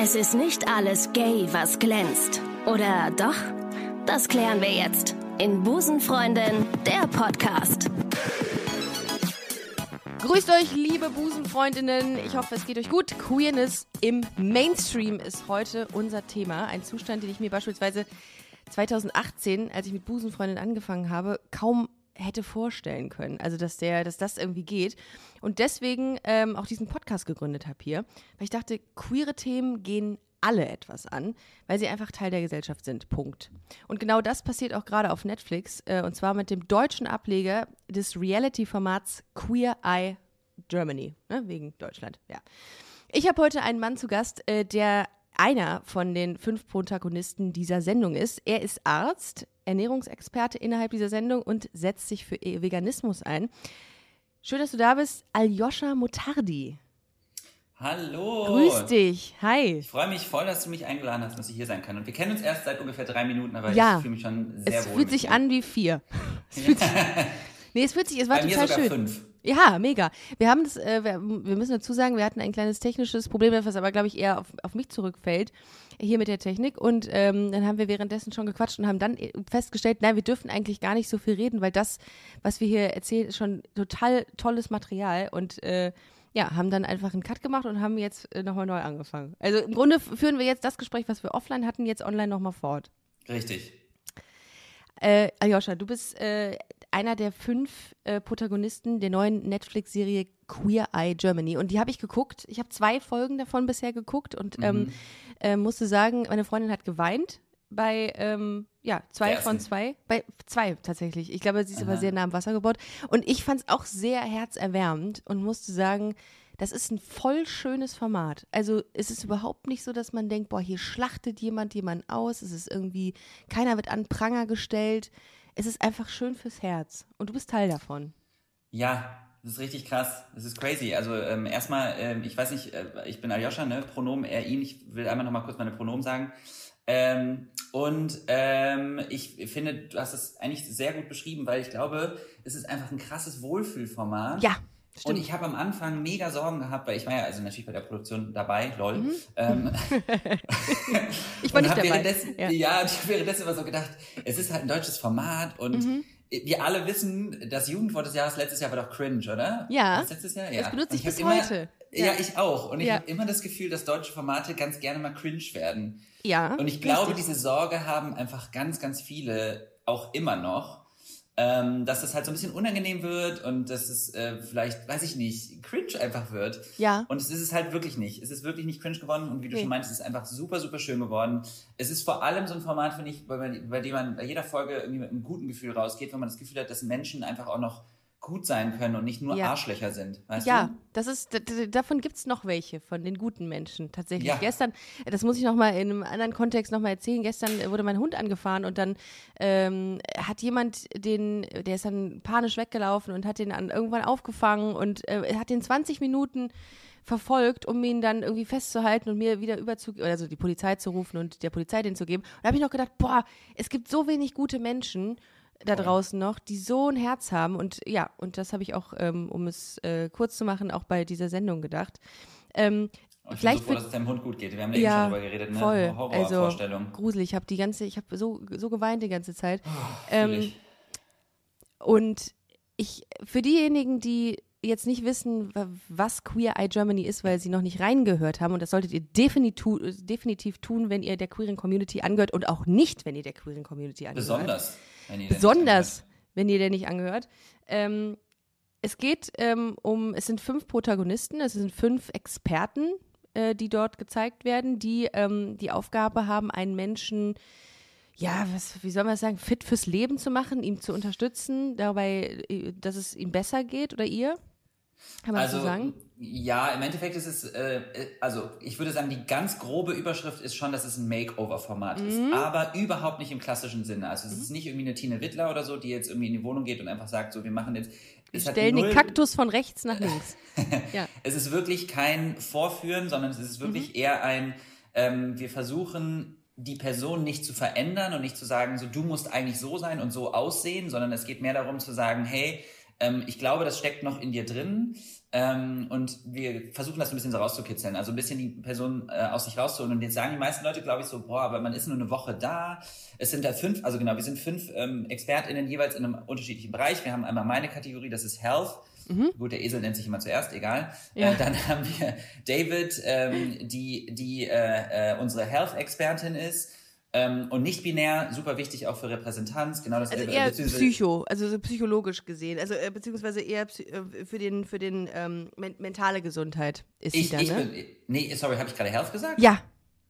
Es ist nicht alles gay, was glänzt. Oder doch? Das klären wir jetzt in Busenfreundin, der Podcast. Grüßt euch, liebe Busenfreundinnen. Ich hoffe, es geht euch gut. Queerness im Mainstream ist heute unser Thema. Ein Zustand, den ich mir beispielsweise 2018, als ich mit Busenfreundin angefangen habe, kaum hätte vorstellen können. Also, dass der, dass das irgendwie geht. Und deswegen ähm, auch diesen Podcast gegründet habe hier, weil ich dachte, queere Themen gehen alle etwas an, weil sie einfach Teil der Gesellschaft sind. Punkt. Und genau das passiert auch gerade auf Netflix, äh, und zwar mit dem deutschen Ableger des Reality-Formats Queer Eye Germany, ne? wegen Deutschland, ja. Ich habe heute einen Mann zu Gast, äh, der einer von den fünf Protagonisten dieser Sendung ist. Er ist Arzt, Ernährungsexperte innerhalb dieser Sendung und setzt sich für Veganismus ein. Schön, dass du da bist, Aljoscha Motardi. Hallo. Grüß dich. Hi. Ich freue mich voll, dass du mich eingeladen hast, dass ich hier sein kann. Und wir kennen uns erst seit ungefähr drei Minuten, aber ja. ich fühle mich schon sehr es wohl. Es fühlt sich dir. an wie vier. Es fühlt sich, nee, es fühlt sich, es war Bei mir total sogar schön. fünf. Ja, mega. Wir haben das, äh, wir, wir müssen dazu sagen, wir hatten ein kleines technisches Problem, was aber, glaube ich, eher auf, auf mich zurückfällt, hier mit der Technik. Und ähm, dann haben wir währenddessen schon gequatscht und haben dann festgestellt, nein, wir dürfen eigentlich gar nicht so viel reden, weil das, was wir hier erzählen, ist schon total tolles Material und äh, ja, haben dann einfach einen Cut gemacht und haben jetzt äh, nochmal neu angefangen. Also im Grunde führen wir jetzt das Gespräch, was wir offline hatten, jetzt online nochmal fort. Richtig. Äh, Aljoscha, du bist äh, einer der fünf äh, Protagonisten der neuen Netflix-Serie Queer Eye Germany. Und die habe ich geguckt. Ich habe zwei Folgen davon bisher geguckt und ähm, Mhm. äh, musste sagen, meine Freundin hat geweint bei, ähm, ja, zwei von zwei. Bei zwei tatsächlich. Ich glaube, sie ist aber Aha. sehr nah am Wasser gebaut. Und ich fand es auch sehr herzerwärmend und musste sagen, das ist ein voll schönes Format. Also es ist überhaupt nicht so, dass man denkt, boah, hier schlachtet jemand jemanden aus. Es ist irgendwie, keiner wird an Pranger gestellt. Es ist einfach schön fürs Herz. Und du bist Teil davon. Ja, das ist richtig krass. Das ist crazy. Also ähm, erstmal, ähm, ich weiß nicht, äh, ich bin Aljoscha, ne? Pronomen er, ihn. Ich will einmal nochmal kurz meine Pronomen sagen. Ähm, und ähm, ich finde, du hast es eigentlich sehr gut beschrieben, weil ich glaube, es ist einfach ein krasses Wohlfühlformat. Ja, Und stimmt. ich habe am Anfang mega Sorgen gehabt, weil ich war ja also natürlich bei der Produktion dabei, lol. Mhm. Ähm, Ich war und nicht dabei. Währenddessen, Ja. ja. und ich habe währenddessen immer so gedacht, es ist halt ein deutsches Format und Mhm. wir alle wissen, das Jugendwort des Jahres letztes Jahr war doch cringe, oder? Ja. Das letztes Jahr? Ja. Das benutze Und ich bis immer, heute. Ja. Ja. ich auch. Und ich Ja. habe immer das Gefühl, dass deutsche Formate ganz gerne mal cringe werden. Ja. Und ich glaube, richtig. diese Sorge haben einfach ganz, ganz viele auch immer noch, ähm, dass das halt so ein bisschen unangenehm wird und dass es äh, vielleicht, weiß ich nicht, cringe einfach wird. Ja. Und es ist es halt wirklich nicht. Es ist wirklich nicht cringe geworden und wie du Nee. schon meintest, es ist einfach super, super schön geworden. Es ist vor allem so ein Format, finde ich, bei, bei dem man bei jeder Folge irgendwie mit einem guten Gefühl rausgeht, wenn man das Gefühl hat, dass Menschen einfach auch noch gut sein können und nicht nur Ja. Arschlöcher sind. Weißt Ja, du? das ist, davon gibt es noch welche, von den guten Menschen tatsächlich. Ja. Gestern, das muss ich nochmal in einem anderen Kontext nochmal erzählen, gestern wurde mein Hund angefahren und dann ähm, hat jemand den, der ist dann panisch weggelaufen und hat den an, irgendwann aufgefangen und äh, hat den 20 Minuten verfolgt, um ihn dann irgendwie festzuhalten und mir wieder überzu, also die Polizei zu rufen und der Polizei den zu geben. Und da habe ich noch gedacht, boah, es gibt so wenig gute Menschen da draußen noch, die so ein Herz haben. Und ja, und das habe ich auch, ähm, um es äh, kurz zu machen, auch bei dieser Sendung gedacht. Ähm, Und ich Vielleicht bin so froh, wird- dass es deinem Hund gut geht. Wir haben ja, Ja, eben schon drüber geredet, ne? voll. Also Horrorvorstellung. gruselig. Ich habe die ganze, ich habe so, so geweint die ganze Zeit. Fühl ähm. Und ich, für diejenigen, die jetzt nicht wissen, wa- was Queer Eye Germany ist, weil sie noch nicht reingehört haben, und das solltet ihr definitiv, definitiv tun, wenn ihr der queeren Community angehört und auch nicht, wenn ihr der queeren Community angehört. Besonders. Besonders, wenn ihr der nicht angehört. Ähm, es geht ähm, um, es sind fünf Protagonisten, es sind fünf Experten, äh, die dort gezeigt werden, die ähm, die Aufgabe haben, einen Menschen, ja, was, wie soll man das sagen, fit fürs Leben zu machen, ihm zu unterstützen, dabei, äh, dass es ihm besser geht oder ihr? Kann man Also, so sagen? Ja, im Endeffekt ist es, äh, äh, also ich würde sagen, die ganz grobe Überschrift ist schon, dass es ein Makeover-Format Mhm. ist, aber überhaupt nicht im klassischen Sinne. Also es ist nicht irgendwie eine Tine Wittler oder so, die jetzt irgendwie in die Wohnung geht und einfach sagt, so, wir machen jetzt. Wir stellen den null- Kaktus von rechts nach links. ja. Es ist wirklich kein Vorführen, sondern es ist wirklich Mhm. eher ein, ähm, wir versuchen die Person nicht zu verändern und nicht zu sagen, so du musst eigentlich so sein und so aussehen, sondern es geht mehr darum zu sagen, hey, Ähm, ich glaube, das steckt noch in dir drin. Ähm, und wir versuchen das ein bisschen so rauszukitzeln, also ein bisschen die Person äh, aus sich rauszuholen. Und jetzt sagen die meisten Leute, glaube ich, so, boah, aber man ist nur eine Woche da. Es sind da fünf, also genau, wir sind fünf ähm, ExpertInnen jeweils in einem unterschiedlichen Bereich. Wir haben einmal meine Kategorie, das ist Health. Mhm. Gut, der Esel nennt sich immer zuerst, egal. Ja. Äh, dann haben wir David, ähm, die, die äh, äh, unsere Health-Expertin ist. Ähm, und nicht binär, super wichtig auch für Repräsentanz, genau das Also eher Psycho, also so psychologisch gesehen, also äh, beziehungsweise eher äh, für den für den ähm, men mentale Gesundheit ist ich, sie dann, ich ne? Bin, nee, sorry, habe ich gerade Health gesagt? Ja.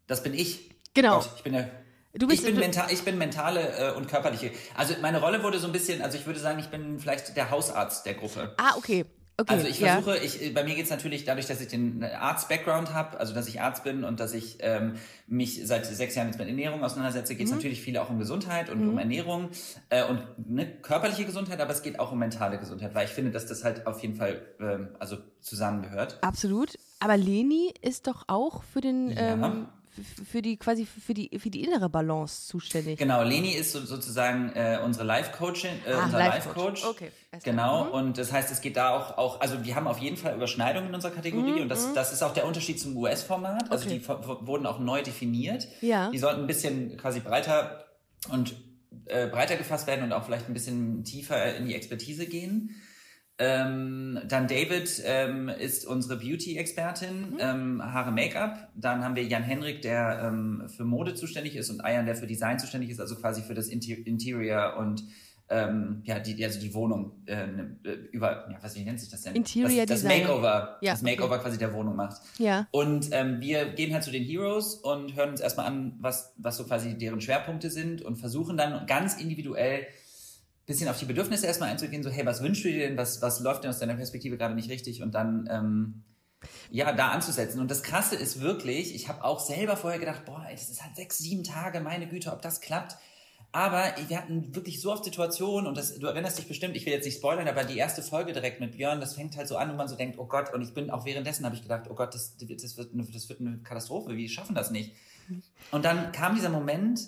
Das bin ich. Genau. Gott, ich bin der Du bist, ich, bin mental, ich bin mentale äh, und körperliche. Also meine Rolle wurde so ein bisschen, also ich würde sagen, ich bin vielleicht der Hausarzt der Gruppe. Ah, okay. Okay, also ich ja. versuche, ich, bei mir geht's natürlich dadurch, dass ich den Arzt-Background habe, also dass ich Arzt bin und dass ich ähm, mich seit sechs Jahren jetzt mit Ernährung auseinandersetze, geht's Mhm. natürlich viel auch um Gesundheit und um Ernährung äh, und ne, körperliche Gesundheit, aber es geht auch um mentale Gesundheit, weil ich finde, dass das halt auf jeden Fall ähm, also zusammengehört. Absolut. Aber Leni ist doch auch für den Ja. ähm, für die quasi für die für die innere Balance zuständig. Genau, Leni ist so, sozusagen äh, unsere Life-Coachin, äh, Ah, unser Life-Coach. Life-Coach. Okay. Genau, Mhm. und das heißt, es geht da auch, auch, also wir haben auf jeden Fall Überschneidungen in unserer Kategorie und das, das ist auch der Unterschied zum US-Format. Also Mhm. Okay. die wurden auch neu definiert. Ja. Die sollten ein bisschen quasi breiter und äh, breiter gefasst werden und auch vielleicht ein bisschen tiefer in die Expertise gehen. Ähm, dann David ähm, ist unsere Beauty-Expertin, ähm, Haare Make-up. Dann haben wir Jan Henrik, der ähm, für Mode zuständig ist und Ayan, der für Design zuständig ist, also quasi für das Inter Interior und ähm, ja, die, also die Wohnung äh, äh, über, ja, was wie nennt sich das denn? Interior das, das Designer. Makeover, Ja, das Makeover quasi der Wohnung macht. Ja. Und ähm, wir gehen halt zu den Heroes und hören uns erstmal an, was, was so quasi deren Schwerpunkte sind und versuchen dann ganz individuell bisschen auf die Bedürfnisse erstmal einzugehen, so hey, was wünschst du dir denn, was, was läuft denn aus deiner Perspektive gerade nicht richtig und dann ähm, ja, da anzusetzen. Und das Krasse ist wirklich, ich habe auch selber vorher gedacht, boah, das ist halt sechs, sieben Tage, meine Güte, ob das klappt. Aber wir hatten wirklich so oft Situationen und das, du erinnerst dich bestimmt, ich will jetzt nicht spoilern, aber die erste Folge direkt mit Björn, das fängt halt so an und man so denkt, oh Gott, und ich bin auch währenddessen habe ich gedacht, oh Gott, das, das, wird eine, das wird eine Katastrophe, wir schaffen das nicht. Und dann kam dieser Moment,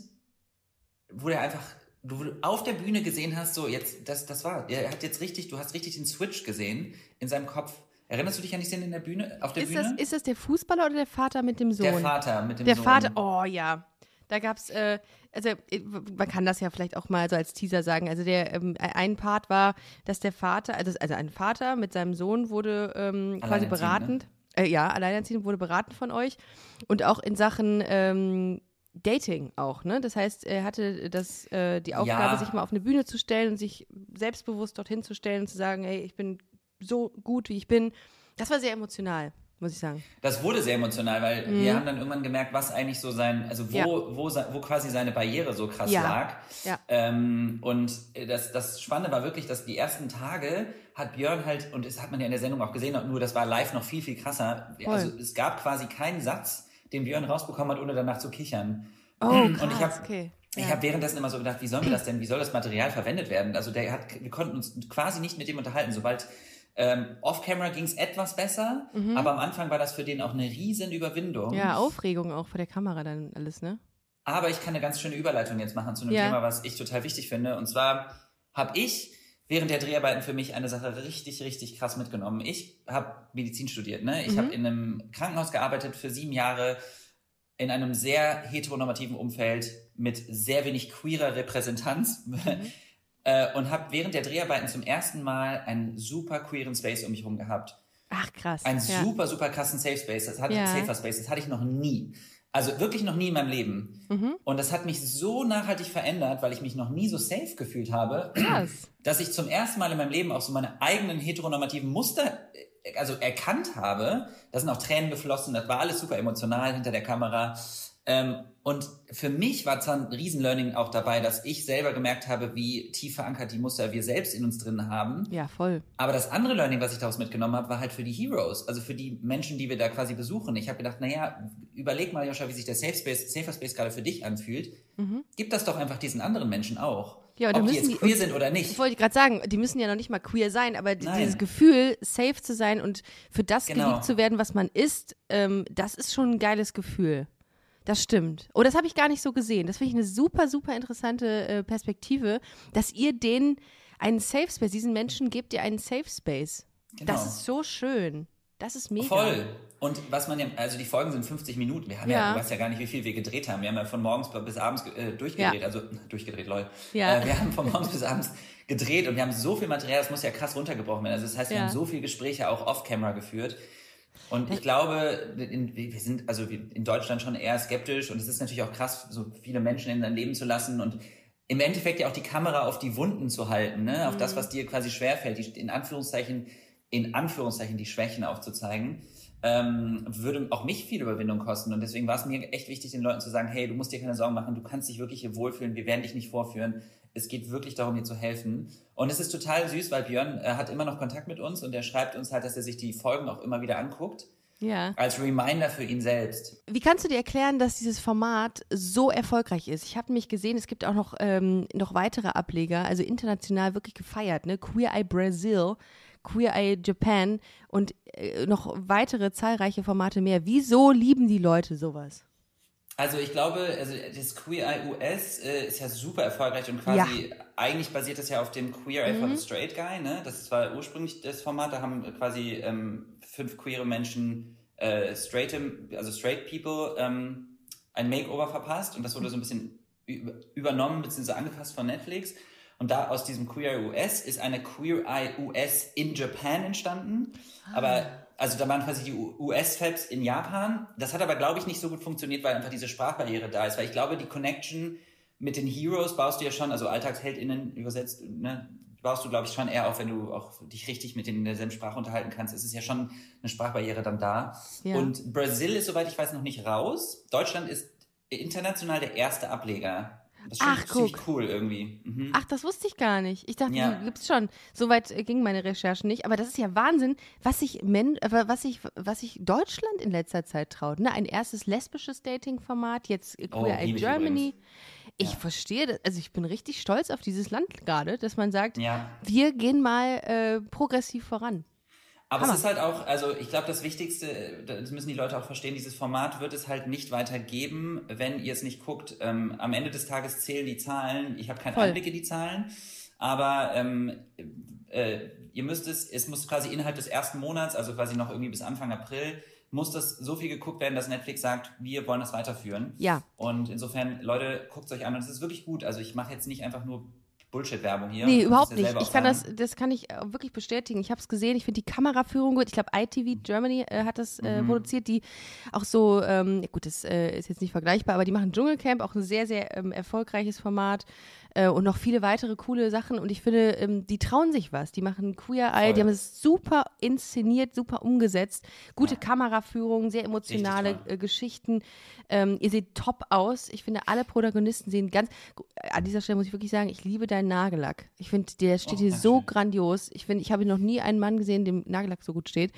wo der einfach, du auf der Bühne gesehen hast, so jetzt, das, das war, er hat jetzt richtig, du hast richtig den Switch gesehen in seinem Kopf. Erinnerst du dich an die Szene in der Bühne, auf der Ist Bühne? das, ist das der Fußballer oder der Vater mit dem Sohn? der Vater mit dem Der Sohn. Vater, oh ja. Da gab's, äh, also äh, man kann das ja vielleicht auch mal so als Teaser sagen. Also der ähm, ein Part war, dass der Vater, also, also ein Vater mit seinem Sohn wurde ähm, quasi Alleinerziehend, beratend. Äh, ja, alleinerziehend wurde beraten von euch. Und auch in Sachen ähm, Dating auch, ne? Das heißt, er hatte das, äh, die Aufgabe, Ja. sich mal auf eine Bühne zu stellen und sich selbstbewusst dorthin zu stellen und zu sagen, hey, ich bin so gut, wie ich bin. Das war sehr emotional, muss ich sagen. Das wurde sehr emotional, weil wir haben dann irgendwann gemerkt, was eigentlich so sein, also wo, Mhm. Ja. wo, wo quasi seine Barriere so krass Ja. lag. Ja. Ähm, und das, das Spannende war wirklich, dass die ersten Tage hat Björn halt, und das hat man ja in der Sendung auch gesehen, nur das war live noch viel, viel krasser. Voll. Also es gab quasi keinen Satz, den Björn rausbekommen hat, ohne danach zu kichern. Oh, Und krass, ich hab- okay. Ich Ja. habe währenddessen immer so gedacht, wie sollen wir das denn, wie soll das Material verwendet werden? Also der hat, wir konnten uns quasi nicht mit dem unterhalten. Sobald ähm, off-camera ging es etwas besser, aber am Anfang war das für den auch eine riesen Überwindung. Mhm. Ja, Aufregung auch vor der Kamera dann alles, ne? Aber ich kann eine ganz schöne Überleitung jetzt machen zu einem Ja. Thema, was ich total wichtig finde. Und zwar habe ich während der Dreharbeiten für mich eine Sache richtig, richtig krass mitgenommen. Ich habe Medizin studiert. Ne? Ich Mhm. habe in einem Krankenhaus gearbeitet für sieben Jahre in einem sehr heteronormativen Umfeld mit sehr wenig queerer Repräsentanz. Mhm. Äh, und habe während der Dreharbeiten zum ersten Mal einen super queeren Space um mich herum gehabt. Ach krass. Einen ja. super, super krassen Safe Space. Das hatte Ja. Safer Space. Das hatte ich noch nie. Also wirklich noch nie in meinem Leben. Mhm. Und das hat mich so nachhaltig verändert, weil ich mich noch nie so safe gefühlt habe, Krass. dass ich zum ersten Mal in meinem Leben auch so meine eigenen heteronormativen Muster äh, also erkannt habe. Da sind auch Tränen geflossen, das war alles super emotional hinter der Kamera. Ähm, und für mich war zwar ein Riesen-Learning auch dabei, dass ich selber gemerkt habe, wie tief verankert die Muster wir selbst in uns drin haben. Ja, voll. Aber das andere Learning, was ich daraus mitgenommen habe, war halt für die Heroes, also für die Menschen, die wir da quasi besuchen. Ich habe gedacht, naja, überleg mal, Joscha, wie sich der Safe Space, Safer Space gerade für dich anfühlt. Gib das doch einfach diesen anderen Menschen auch. Mhm. Ja, ob die jetzt die- queer sind oder nicht. Das wollte ich gerade sagen, die müssen ja noch nicht mal queer sein, aber Nein. dieses Gefühl, safe zu sein und für das Genau. geliebt zu werden, was man ist, ähm, das ist schon ein geiles Gefühl. Das stimmt. Oh, das habe ich gar nicht so gesehen. Das finde ich eine super, super interessante äh, Perspektive, dass ihr den einen Safe Space. Diesen Menschen gebt ihr einen Safe Space. Genau. Das ist so schön. Das ist mega. Voll. Und was man ja, also die Folgen sind 50 Minuten. Wir haben ja, Ja. du weißt ja gar nicht, wie viel wir gedreht haben. Wir haben ja von morgens bis abends äh, durchgedreht, Ja. also durchgedreht, lol. Ja. Äh, wir haben von morgens bis abends gedreht und wir haben so viel Material, das muss ja krass runtergebrochen werden. Also das heißt, wir haben so viele Gespräche auch off-camera geführt. Und ich glaube, in, wir sind also in Deutschland schon eher skeptisch und es ist natürlich auch krass, so viele Menschen in sein Leben zu lassen und im Endeffekt ja auch die Kamera auf die Wunden zu halten, ne? auf Mhm. das, was dir quasi schwerfällt, die, in Anführungszeichen, in Anführungszeichen die Schwächen aufzuzeigen, ähm, würde auch mich viel Überwindung kosten. Und deswegen war es mir echt wichtig, den Leuten zu sagen, hey, du musst dir keine Sorgen machen, du kannst dich wirklich hier wohlfühlen, wir werden dich nicht vorführen. Es geht wirklich darum, dir zu helfen. Und es ist total süß, weil Björn äh, hat immer noch Kontakt mit uns und er schreibt uns halt, dass er sich die Folgen auch immer wieder anguckt, Ja. als Reminder für ihn selbst. Wie kannst du dir erklären, dass dieses Format so erfolgreich ist? Ich habe nämlich gesehen, es gibt auch noch, ähm, noch weitere Ableger, also international wirklich gefeiert, ne? Queer Eye Brazil, Queer Eye Japan und äh, noch weitere zahlreiche Formate mehr. Wieso lieben die Leute sowas? Also ich glaube, also das Queer Eye US äh, ist ja super erfolgreich und quasi eigentlich basiert das ja auf dem Queer Eye for the Straight Guy, ne? Das war ursprünglich das Format, da haben quasi ähm, fünf queere Menschen, äh, straight, also straight people, ähm, ein Makeover verpasst und das wurde so ein bisschen übernommen bzw. angepasst von Netflix. Und da aus diesem Queer Eye US ist eine Queer Eye US in Japan entstanden. Aber also da waren quasi die US-Fabs in Japan. Das hat aber, glaube ich, nicht so gut funktioniert, weil einfach diese Sprachbarriere da ist. Weil ich glaube, die Connection mit den Heroes baust du ja schon, also AlltagsheldInnen übersetzt, ne, baust du, glaube ich, schon eher auf, wenn du auch dich richtig mit denen in derselben Sprache unterhalten kannst. Es ist ja schon eine Sprachbarriere dann da. Ja. Und Brasil ist, soweit ich weiß, noch nicht raus. Deutschland ist international der erste Ableger. Das ist Ach, ziemlich guck. cool irgendwie. Mhm. Ach, das wusste ich gar nicht. Ich dachte, Ja. die gibt's schon. Soweit äh, gingen meine Recherchen nicht. Aber das ist ja Wahnsinn, was sich, Men äh, was sich, was sich Deutschland in letzter Zeit traut. Ne? Ein erstes lesbisches Dating-Format, jetzt äh, Oh, Queer Eye liebe ich Germany. übrigens. Ich verstehe, das, also ich bin richtig stolz auf dieses Land gerade, dass man sagt, Ja. wir gehen mal äh, progressiv voran. Aber Hammer. es ist halt auch, also ich glaube, das Wichtigste, das müssen die Leute auch verstehen, dieses Format wird es halt nicht weitergeben, wenn ihr es nicht guckt. Ähm, am Ende des Tages zählen die Zahlen. Ich habe keinen Voll. Einblick in die Zahlen, aber ähm, äh, ihr müsst es, es muss quasi innerhalb des ersten Monats, also quasi noch irgendwie bis Anfang April, muss das so viel geguckt werden, dass Netflix sagt, wir wollen das weiterführen. Ja. Und insofern, Leute, guckt es euch an und es ist wirklich gut. Also ich mache jetzt nicht einfach nur Bullshit-Werbung hier. Nee, überhaupt nicht. Ich kann das, das kann ich äh, wirklich bestätigen. Ich habe es gesehen. Ich finde die Kameraführung gut. Ich glaube, ITV Germany äh, hat das Mhm. äh, produziert, die auch so, ähm, gut, das äh, ist jetzt nicht vergleichbar, aber die machen Dschungelcamp, auch ein sehr, sehr ähm, erfolgreiches Format äh, und noch viele weitere coole Sachen. Und ich finde, ähm, die trauen sich was. Die machen Queer Eye, Voll. die haben es super inszeniert, super umgesetzt. Gute Kameraführung, sehr emotionale äh, Geschichten. Ähm, ihr seht top aus. Ich finde, alle Protagonisten sehen ganz. äh, An dieser Stelle muss ich wirklich sagen, ich liebe deinen Nagellack. Ich finde, der steht Oh, hier so Dankeschön. grandios. Ich finde, ich habe noch nie einen Mann gesehen, dem Nagellack so gut steht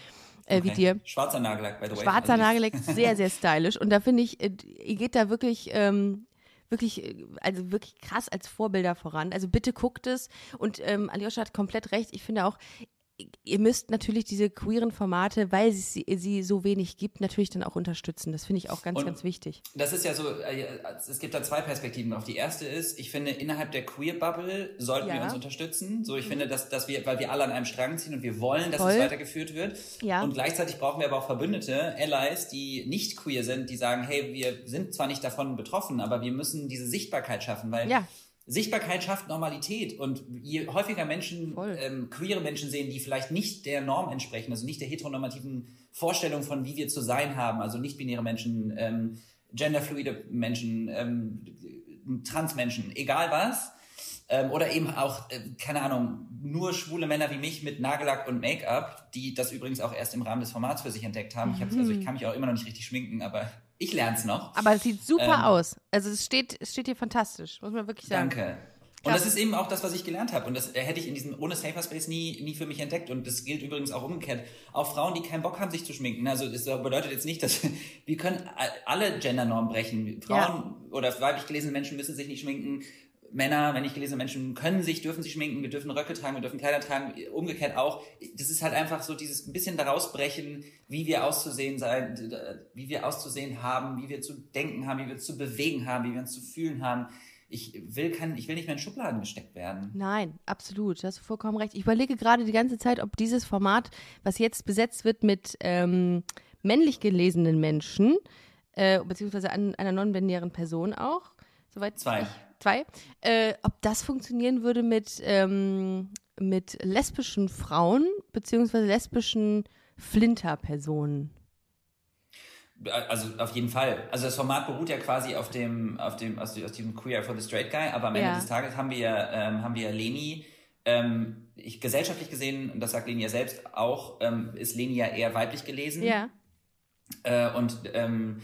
äh, wie Okay. dir. Schwarzer Nagellack, by the way. Schwarzer Also, Nagellack, sehr, sehr stylisch. Und da finde ich, äh, ihr geht da wirklich, ähm, wirklich, äh, also wirklich krass als Vorbilder voran. Also bitte guckt es. Und ähm, Aljoscha hat komplett recht. Ich finde auch, ihr müsst natürlich diese queeren Formate, weil es sie, sie so wenig gibt, natürlich dann auch unterstützen. Das finde ich auch ganz, Und- ganz wichtig. Das ist ja so, äh, es gibt da zwei Perspektiven drauf. Die erste ist, ich finde, innerhalb der Queer-Bubble sollten wir Ja. Mhm. uns unterstützen. So, ich finde, dass, dass wir, weil wir alle an einem Strang ziehen und wir wollen, dass Voll. es weitergeführt wird. Ja. Und gleichzeitig brauchen wir aber auch Verbündete, Allies, die nicht queer sind, die sagen, hey, wir sind zwar nicht davon betroffen, aber wir müssen diese Sichtbarkeit schaffen, weil Ja. Sichtbarkeit schafft Normalität und je häufiger Menschen, Voll. ähm, queere Menschen sehen, die vielleicht nicht der Norm entsprechen, also nicht der heteronormativen Vorstellung von, wie wir zu sein haben, also nicht-binäre Menschen, ähm, genderfluide Menschen, ähm, Transmenschen, egal was, ähm, oder eben auch, äh, keine Ahnung, nur schwule Männer wie mich mit Nagellack und Make-up, die das übrigens auch erst im Rahmen des Formats für sich entdeckt haben. Ich, hab's, also ich kann mich auch immer noch nicht richtig schminken, aber ich lern's noch. Aber es sieht super Ähm, aus. Also es steht, es steht hier fantastisch, muss man wirklich sagen. Danke. Und Ja. das ist eben auch das, was ich gelernt habe. Und das äh, hätte ich in diesem ohne Safer Space nie, nie für mich entdeckt. Und das gilt übrigens auch umgekehrt. Auch Frauen, die keinen Bock haben, sich zu schminken. Also das bedeutet jetzt nicht, dass wir können alle Gendernormen brechen. Frauen oder weiblich gelesene Menschen müssen sich nicht schminken. Männer, männlich gelesene Menschen können sich, dürfen sich schminken, wir dürfen Röcke tragen, wir dürfen Kleider tragen, umgekehrt auch. Das ist halt einfach so dieses ein bisschen daraus brechen, wie wir auszusehen sein, wie wir auszusehen haben, wie wir zu denken haben, wie wir zu bewegen haben, wie wir uns zu fühlen haben. ich will, kein, ich will nicht mehr in Schubladen gesteckt werden. Nein, absolut. Da hast du vollkommen recht. Ich überlege gerade die ganze Zeit, ob dieses Format, was jetzt besetzt wird mit ähm, männlich gelesenen Menschen, äh, beziehungsweise an, einer non-binären Person auch, soweit Zwei. Ich, zwei, äh, ob das funktionieren würde mit, ähm, mit lesbischen Frauen, beziehungsweise lesbischen Flinter-Personen. Also auf jeden Fall. Also das Format beruht ja quasi auf dem, auf dem, aus, dem Queer for the Straight Guy, aber am Ende Ja. des Tages haben wir, ähm, haben wir Leni, ähm, ich, gesellschaftlich gesehen, und das sagt Leni ja selbst auch, ähm, ist Leni ja eher weiblich gelesen. Ja. Äh, und ähm,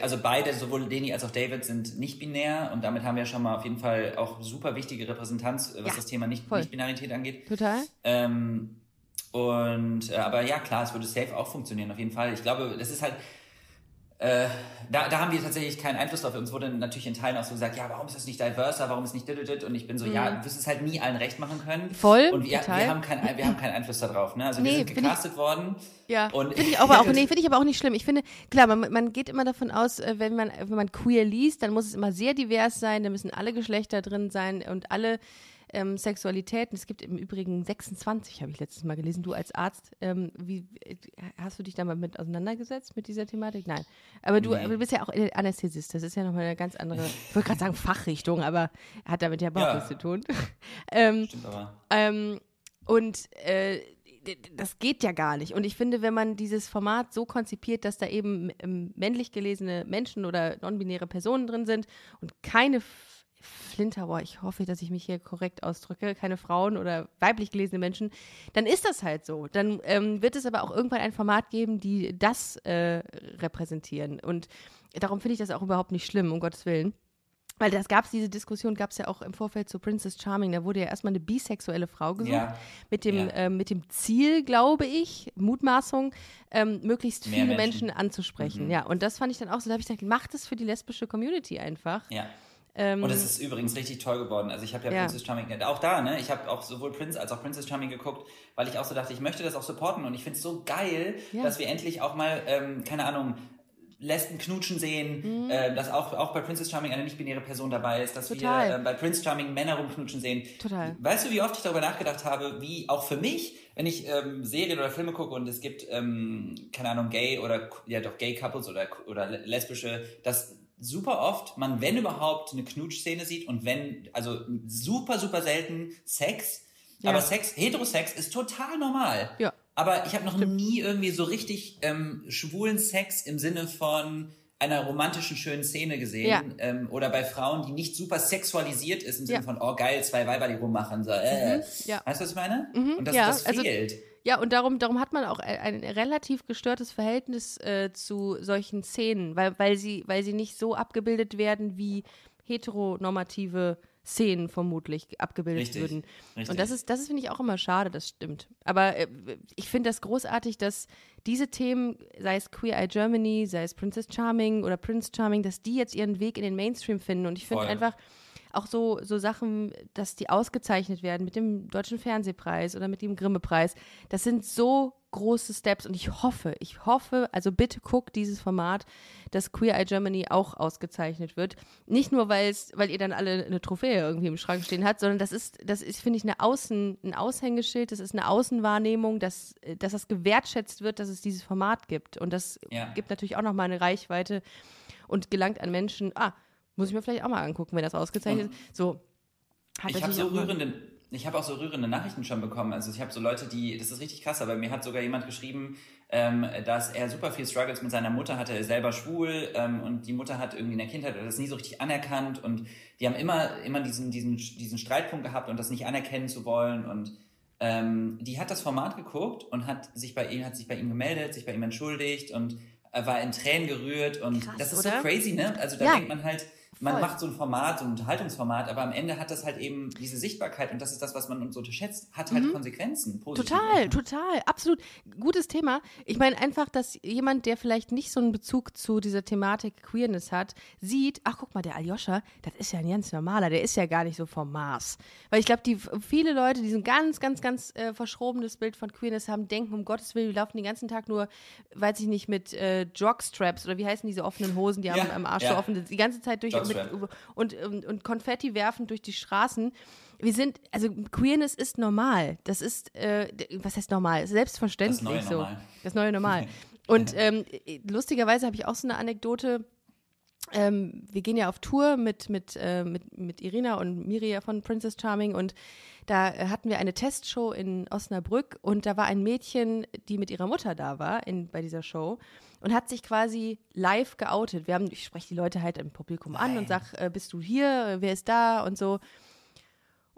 also beide, sowohl Leni als auch David, sind nicht binär und damit haben wir schon mal auf jeden Fall auch super wichtige Repräsentanz, äh, was Ja, das Thema nicht, voll. Nicht-Binarität angeht. Total? Ähm, und äh, aber ja, klar, es würde safe auch funktionieren, auf jeden Fall. Ich glaube, das ist halt. Äh, da, da haben wir tatsächlich keinen Einfluss drauf. Uns wurde natürlich in Teilen auch so gesagt, ja, warum ist das nicht diverser, warum ist nicht dit? Und ich bin so, ja, du wirst es halt nie allen recht machen können. Mhm. Voll, Und wir, total. wir, haben, kein, wir haben keinen Einfluss darauf. Ne? Also Nee, wir sind find ich- gecastet worden. Ja, Und finde ich aber auch, nee, finde ich aber auch nicht schlimm. Ich finde, klar, man, man geht immer davon aus, äh, wenn man, wenn man queer liest, dann muss es immer sehr divers sein, da müssen alle Geschlechter drin sein und alle ähm, Sexualitäten. Es gibt im Übrigen 26, habe ich letztes Mal gelesen. Du als Arzt, ähm, wie äh, hast du dich da mal mit auseinandergesetzt mit dieser Thematik? Nein. Aber du, Nee. aber du bist ja auch Anästhesist. Das ist ja nochmal eine ganz andere, ich wollte gerade sagen Fachrichtung, aber hat damit ja überhaupt Ja. nichts zu tun. ähm, Stimmt aber. ähm, und äh, das geht ja gar nicht. Und ich finde, wenn man dieses Format so konzipiert, dass da eben ähm, männlich gelesene Menschen oder non-binäre Personen drin sind und keine Boah, ich hoffe, dass ich mich hier korrekt ausdrücke, keine Frauen oder weiblich gelesene Menschen, dann ist das halt so. Dann ähm, wird es aber auch irgendwann ein Format geben, die das äh, repräsentieren. Und darum finde ich das auch überhaupt nicht schlimm, um Gottes Willen. Weil das gab es, diese Diskussion gab es ja auch im Vorfeld zu Princess Charming. Da wurde ja erstmal eine bisexuelle Frau gesucht. Ja. Mit, dem, Ja. ähm, mit dem Ziel, glaube ich, Mutmaßung, ähm, möglichst Mehr viele Menschen. Menschen, anzusprechen. Mhm. Ja, und das fand ich dann auch so. Da habe ich gedacht, macht es für die lesbische Community einfach. Ja. Ähm, Und es ist übrigens richtig toll geworden. Also ich habe ja, Ja. Princess Charming, auch da, ne? Ich habe auch sowohl Prince als auch Princess Charming geguckt, weil ich auch so dachte, ich möchte das auch supporten und ich finde es so geil, Ja. dass wir endlich auch mal, ähm, keine Ahnung, Lesben knutschen sehen, Mhm. äh, dass auch, auch bei Princess Charming eine nicht-binäre Person dabei ist, dass Total. wir äh, bei Prince Charming Männer rumknutschen sehen. Total. Weißt du, wie oft ich darüber nachgedacht habe, wie auch für mich, wenn ich ähm, Serien oder Filme gucke und es gibt, ähm, keine Ahnung, gay oder, ja doch, gay Couples oder, oder lesbische, dass super oft man, wenn überhaupt, eine Knutschszene sieht und wenn, also super, super selten Sex, Ja. aber Sex, Heterosex ist total normal. Ja. Aber ich habe noch nie irgendwie so richtig ähm, schwulen Sex im Sinne von einer romantischen, schönen Szene gesehen. Ja. Ähm, oder bei Frauen, die nicht super sexualisiert ist, im Sinne Ja. von, oh geil, zwei Weiber, die rummachen. So, äh. Mhm, ja. Weißt du, was ich meine? Mhm, Und das, ja, das also- fehlt. Ja, und darum, darum hat man auch ein, ein relativ gestörtes Verhältnis äh, zu solchen Szenen, weil, weil, sie, weil sie nicht so abgebildet werden, wie heteronormative Szenen vermutlich abgebildet Richtig, würden. richtig. Und das ist, das ist, finde ich, auch immer schade, das stimmt. Aber äh, ich finde das großartig, dass diese Themen, sei es Queer Eye Germany, sei es Princess Charming oder Prince Charming, dass die jetzt ihren Weg in den Mainstream finden. Und ich finde einfach, auch so, so Sachen, dass die ausgezeichnet werden mit dem Deutschen Fernsehpreis oder mit dem Grimme-Preis. Das sind so große Steps und ich hoffe, ich hoffe, also bitte guckt dieses Format, dass Queer Eye Germany auch ausgezeichnet wird. Nicht nur, weil's, weil ihr dann alle eine Trophäe irgendwie im Schrank stehen habt, sondern das ist, das ist, finde ich, eine Außen, ein Aushängeschild, das ist eine Außenwahrnehmung, dass, dass das gewertschätzt wird, dass es dieses Format gibt. Und das Ja. gibt natürlich auch nochmal eine Reichweite und gelangt an Menschen, ah, muss ich mir vielleicht auch mal angucken, wenn das ausgezeichnet ist. So. Hat Ich habe so auch mal- rührende, ich habe auch so rührende Nachrichten schon bekommen. Also ich habe so Leute, die, das ist richtig krass, aber mir hat sogar jemand geschrieben, ähm, dass er super viel Struggles mit seiner Mutter hatte. Er ist selber schwul ähm, und die Mutter hat irgendwie in der Kindheit das nie so richtig anerkannt und die haben immer, immer diesen, diesen, diesen Streitpunkt gehabt und das nicht anerkennen zu wollen und ähm, die hat das Format geguckt und hat sich bei ihm, hat sich bei ihm gemeldet, sich bei ihm entschuldigt und äh, war in Tränen gerührt und Krass, das ist oder? so crazy, ne? Also da Ja. denkt man halt, man Voll. macht so ein Format, so ein Unterhaltungsformat, aber am Ende hat das halt eben diese Sichtbarkeit und das ist das, was man uns unterschätzt, hat halt Konsequenzen. Mhm. Total, total, absolut. Gutes Thema. Ich meine einfach, dass jemand, der vielleicht nicht so einen Bezug zu dieser Thematik Queerness hat, sieht, ach guck mal, der Aljoscha, das ist ja ein ganz normaler, der ist ja gar nicht so vom Mars. Weil ich glaube, die viele Leute, die so ein ganz, ganz, ganz äh, verschrobenes Bild von Queerness haben, denken, um Gottes Willen, die laufen den ganzen Tag nur, weiß ich nicht, mit äh, Jockstraps oder wie heißen diese offenen Hosen, die Ja, am, am Arsch ja. so offen sind, die ganze Zeit durch Jockstrap. Mit, und, und, und Konfetti werfen durch die Straßen. Wir sind, also Queerness ist normal. Das ist, äh, was heißt normal? Selbstverständlich Das neue so. Normal. Das neue Normal. Und ähm, lustigerweise habe ich auch so eine Anekdote. Ähm, wir gehen ja auf Tour mit, mit, äh, mit, mit Irina und Miria von Princess Charming und da äh, hatten wir eine Testshow in Osnabrück und da war ein Mädchen, die mit ihrer Mutter da war in, bei dieser Show und hat sich quasi live geoutet. Wir haben, ich spreche die Leute halt im Publikum an und sag, äh, bist du hier, wer ist da und so.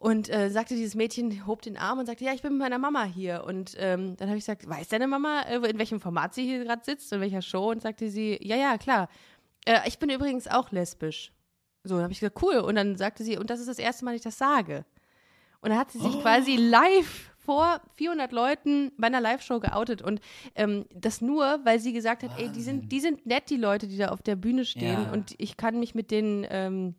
Und äh, sagte dieses Mädchen, hob den Arm und sagte, ja, ich bin mit meiner Mama hier. Und ähm, dann habe ich gesagt, weiß deine Mama, äh, in welchem Format sie hier gerade sitzt, in welcher Show? Und sagte sie, ja, ja, klar. Äh, ich bin übrigens auch lesbisch. So, dann habe ich gesagt, cool. Und dann sagte sie, und das ist das erste Mal, dass ich das sage. Und dann hat sie sich quasi live vor 400 Leuten bei einer Live-Show geoutet und ähm, das nur, weil sie gesagt hat, ey, die sind, die sind nett, die Leute, die da auf der Bühne stehen Ja. und ich kann mich mit denen ähm,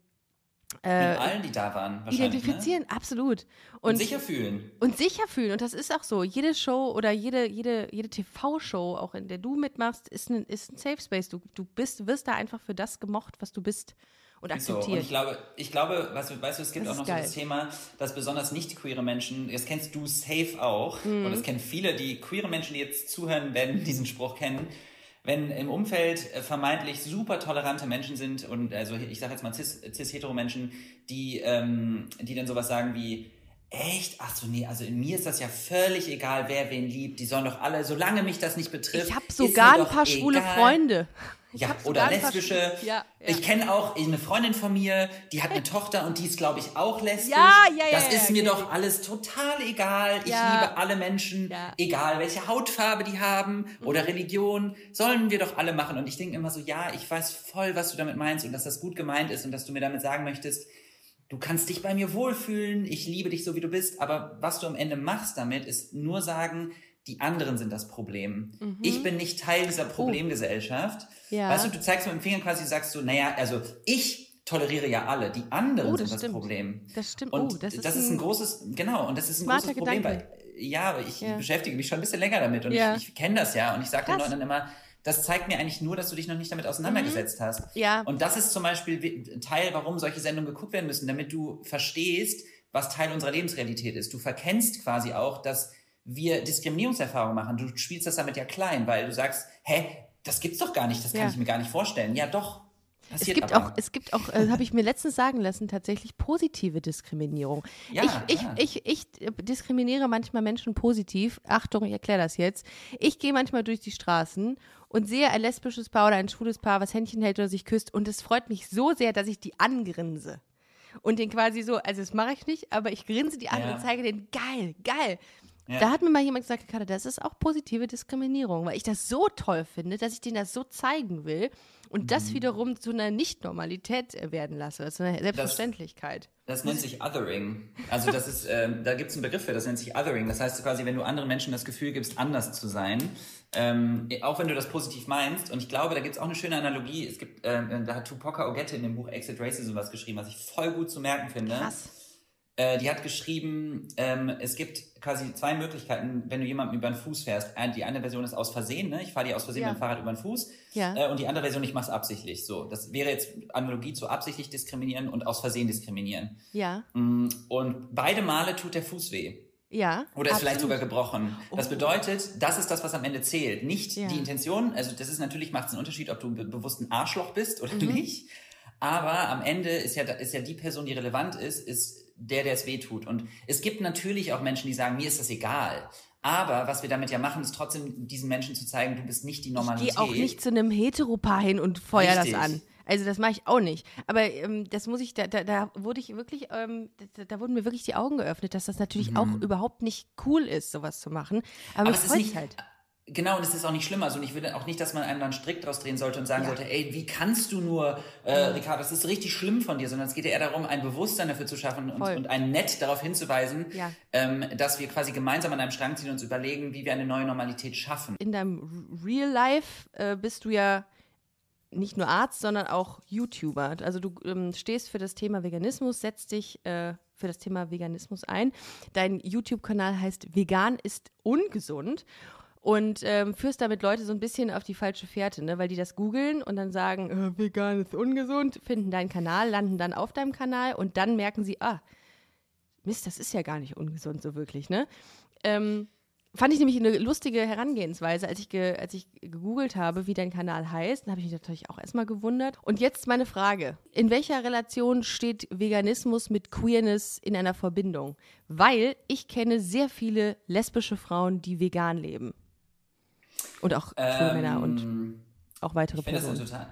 Mit allen, die da waren, wahrscheinlich. Ne? identifizieren, absolut. Und, Und, sicher fühlen. und sicher fühlen. Und das ist auch so. Jede Show oder jede, jede, jede TV-Show, auch in der du mitmachst, ist ein, ist ein Safe Space. Du, du bist, wirst da einfach für das gemocht, was du bist und So, und akzeptiert. ich glaube, ich glaube, weißt du, weißt du, es gibt Das auch noch so das Thema, dass besonders nicht queere Menschen, das kennst du safe auch, Mhm. und das kennen viele, die queere Menschen, die jetzt zuhören, werden diesen Spruch kennen. Wenn im Umfeld äh, vermeintlich super tolerante Menschen sind und also ich sage jetzt mal cis, cis hetero Menschen, die ähm, die dann sowas sagen wie Echt? Ach so, nee, also in mir ist das ja völlig egal, wer wen liebt. Die sollen doch alle, solange mich das nicht betrifft. ich habe sogar ein paar schwule egal. Freunde. Ja, oder lesbische. Ja, ja. Ich kenne auch eine Freundin von mir, die hat eine Tochter und die ist, glaube ich, auch lesbisch. Ja, ja, ja, Das ist mir doch alles total egal. Ich liebe alle Menschen, egal welche Hautfarbe die haben Mhm. oder Religion, sollen wir doch alle machen. Und ich denke immer so, ja, ich weiß voll, was du damit meinst und dass das gut gemeint ist und dass du mir damit sagen möchtest, du kannst dich bei mir wohlfühlen, ich liebe dich so, wie du bist, aber was du am Ende machst damit, ist nur sagen, die anderen sind das Problem. Ich bin nicht Teil dieser Problemgesellschaft. Mhm. Ja. Weißt du, du zeigst mit dem Finger quasi, sagst so, naja, also ich toleriere ja alle, die anderen Oh, das sind das stimmt. Problem. Das stimmt. Und oh, das ist, ein, großes, genau, und das ist ein großes Problem, Gedanke. weil, ja, aber ich Ja. beschäftige mich schon ein bisschen länger damit und Ja. ich, ich kenne das ja und ich sage den. Leuten dann immer, das zeigt mir eigentlich nur, dass du dich noch nicht damit auseinandergesetzt hast. Mhm. Ja. Und das ist zum Beispiel ein Teil, warum solche Sendungen geguckt werden müssen, damit du verstehst, was Teil unserer Lebensrealität ist. Du verkennst quasi auch, dass wir Diskriminierungserfahrungen machen. Du spielst das damit ja klein, weil du sagst, hä, das gibt's doch gar nicht, das kann Ja. ich mir gar nicht vorstellen. Ja, doch. Es gibt aber. auch, es gibt auch, äh, habe ich mir letztens sagen lassen, tatsächlich positive Diskriminierung. Ja, ich, ich, ja. ich, ich diskriminiere manchmal Menschen positiv. Achtung, ich erkläre das jetzt. Ich gehe manchmal durch die Straßen und sehe ein lesbisches Paar oder ein schwules Paar, was Händchen hält oder sich küsst und es freut mich so sehr, dass ich die angrinse. Und den quasi so, also das mache ich nicht, aber ich grinse die an Ja. und zeige denen, geil, geil. Ja. Da hat mir mal jemand gesagt, Ricardo, das ist auch positive Diskriminierung, weil ich das so toll finde, dass ich denen das so zeigen will und das Mhm. wiederum zu einer Nicht-Normalität äh, werden lasse, zu einer Selbstverständlichkeit. Das nennt sich Othering. Also das ist, ähm, da gibt es einen Begriff für, das nennt sich Othering. Das heißt quasi, wenn du anderen Menschen das Gefühl gibst, anders zu sein, ähm, auch wenn du das positiv meinst. Und ich glaube, da gibt es auch eine schöne Analogie. Es gibt, ähm, da hat Tupoka Ogette in dem Buch Exit Racism was geschrieben, was ich voll gut zu merken finde. Krass. Äh, die hat geschrieben, ähm, es gibt quasi zwei Möglichkeiten, wenn du jemandem über den Fuß fährst. Die eine Version ist aus Versehen, ne? ich fahre dir aus Versehen Ja. mit dem Fahrrad über den Fuß. Ja. Äh, und die andere Version, ich mache es absichtlich. So, das wäre jetzt Analogie zu absichtlich diskriminieren und aus Versehen diskriminieren. Ja, Mm, Und beide Male tut der Fuß weh. ja. Oder ist vielleicht absolut. sogar gebrochen. Das bedeutet, das ist das, was am Ende zählt. Nicht Ja. die Intention. Also das ist natürlich, macht es einen Unterschied, ob du be bewusst ein Arschloch bist oder Mhm. nicht. Aber am Ende ist ja, ist ja die Person, die relevant ist, ist der, der es weh tut. Und es gibt natürlich auch Menschen, die sagen, mir ist das egal. Aber was wir damit ja machen, ist trotzdem diesen Menschen zu zeigen, du bist nicht die Ich Normalität. gehe auch nicht zu einem Heteropaar hin und feuer Richtig. das an. Also das mache ich auch nicht. Aber ähm, das muss ich, da, da, da wurde ich wirklich, ähm, da, da wurden mir wirklich die Augen geöffnet, dass das natürlich auch überhaupt nicht cool ist, sowas zu machen. Aber, Mhm. Aber es ist nicht, halt. Genau, und es ist auch nicht schlimm. Also und ich würde auch nicht, dass man einem dann Strick draus drehen sollte und sagen Ja. sollte, ey, wie kannst du nur, äh, Ricardo, das ist richtig schlimm von dir, sondern es geht ja eher darum, ein Bewusstsein dafür zu schaffen und, und ein Nett darauf hinzuweisen, Ja. ähm, dass wir quasi gemeinsam an einem Strang ziehen und uns überlegen, wie wir eine neue Normalität schaffen. in deinem Real Life äh, bist du ja nicht nur Arzt, sondern auch YouTuber. Also du ähm, stehst für das Thema Veganismus, setzt dich äh, für das Thema Veganismus ein. Dein YouTube-Kanal heißt Vegan ist ungesund. Und ähm, führst damit Leute so ein bisschen auf die falsche Fährte, ne? weil die das googeln und dann sagen, äh, vegan ist ungesund, finden deinen Kanal, landen dann auf deinem Kanal und dann merken sie, ah, Mist, das ist ja gar nicht ungesund so wirklich, ne? Ähm, Fand ich nämlich eine lustige Herangehensweise, als ich, ge, als ich gegoogelt habe, wie dein Kanal heißt. Dann habe ich mich natürlich auch erstmal gewundert. Und jetzt meine Frage. In welcher Relation steht Veganismus mit Queerness in einer Verbindung? Weil ich kenne sehr viele lesbische Frauen, die vegan leben. Und auch ähm, Männer und auch weitere ich Personen. Total,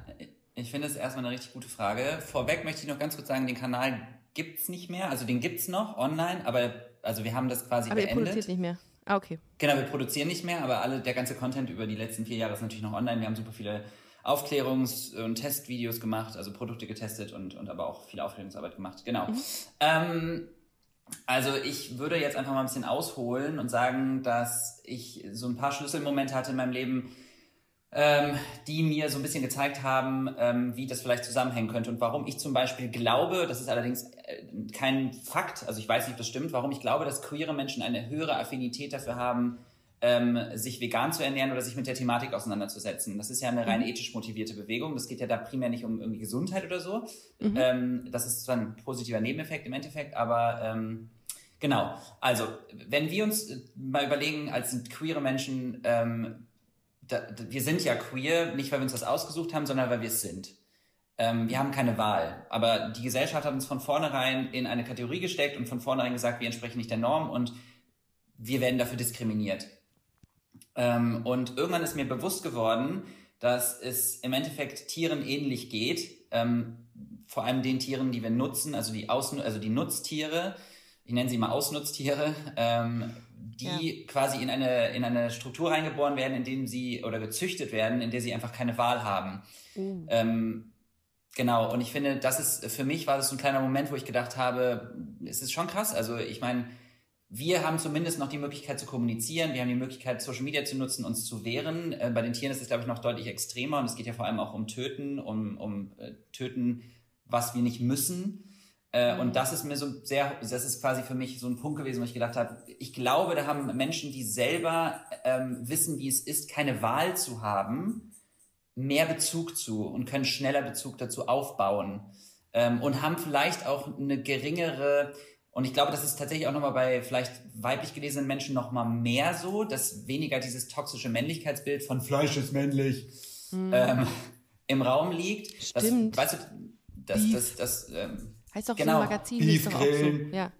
ich finde das erstmal eine richtig gute Frage. Vorweg möchte ich noch ganz kurz sagen, den Kanal gibt es nicht mehr. Also den gibt es noch online, aber also wir haben das quasi aber beendet. Aber ihr produziert nicht mehr. Ah, okay. Genau, wir produzieren nicht mehr, aber alle, der ganze Content über die letzten vier Jahre ist natürlich noch online. Wir haben super viele Aufklärungs- und Testvideos gemacht, also Produkte getestet und, und aber auch viel Aufklärungsarbeit gemacht. Genau. Mhm. Ähm, also ich würde jetzt einfach mal ein bisschen ausholen und sagen, dass ich so ein paar Schlüsselmomente hatte in meinem Leben, ähm, die mir so ein bisschen gezeigt haben, ähm, wie das vielleicht zusammenhängen könnte und warum ich zum Beispiel glaube, das ist allerdings äh, kein Fakt, also ich weiß nicht, ob das stimmt, warum ich glaube, dass queere Menschen eine höhere Affinität dafür haben, ähm, sich vegan zu ernähren oder sich mit der Thematik auseinanderzusetzen. Das ist ja eine rein mhm. ethisch motivierte Bewegung. Das geht ja da primär nicht um irgendwie Gesundheit oder so. Mhm. Ähm, das ist zwar ein positiver Nebeneffekt im Endeffekt, aber ähm, genau. Also, wenn wir uns mal überlegen, als queere Menschen, ähm, da, wir sind ja queer, nicht weil wir uns das ausgesucht haben, sondern weil wir es sind. Ähm, wir haben keine Wahl. Aber die Gesellschaft hat uns von vornherein in eine Kategorie gesteckt und von vornherein gesagt, wir entsprechen nicht der Norm und wir werden dafür diskriminiert. Ähm, und irgendwann ist mir bewusst geworden, dass es im Endeffekt Tieren ähnlich geht. Ähm, vor allem den Tieren, die wir nutzen, also die, Aus also die Nutztiere, ich nenne sie mal Ausnutztiere, ähm, die ja. quasi in eine, in eine Struktur reingeboren werden, in dem sie oder gezüchtet werden, in der sie einfach keine Wahl haben. Mhm. Ähm, genau, und ich finde, das ist, für mich war das so ein kleiner Moment, wo ich gedacht habe, es ist schon krass. Also ich meine, wir haben zumindest noch die Möglichkeit zu kommunizieren, wir haben die Möglichkeit, Social Media zu nutzen, uns zu wehren. Äh, bei den Tieren ist es, glaube ich, noch deutlich extremer und es geht ja vor allem auch um Töten, um, um äh, Töten, was wir nicht müssen. Äh, und mhm. das ist mir so sehr, das ist quasi für mich so ein Punkt gewesen, wo ich gedacht habe, ich glaube, da haben Menschen, die selber ähm, wissen, wie es ist, keine Wahl zu haben, mehr Bezug zu und können schneller Bezug dazu aufbauen ähm, und haben vielleicht auch eine geringere, und ich glaube, das ist tatsächlich auch nochmal bei vielleicht weiblich gelesenen Menschen nochmal mehr so, dass weniger dieses toxische Männlichkeitsbild von Fleisch ist männlich mhm. ähm, im Raum liegt. Stimmt. Das, weißt du, das, das, das, ähm, Heißt doch genau. so ein Magazin, ist doch auch so. Ja.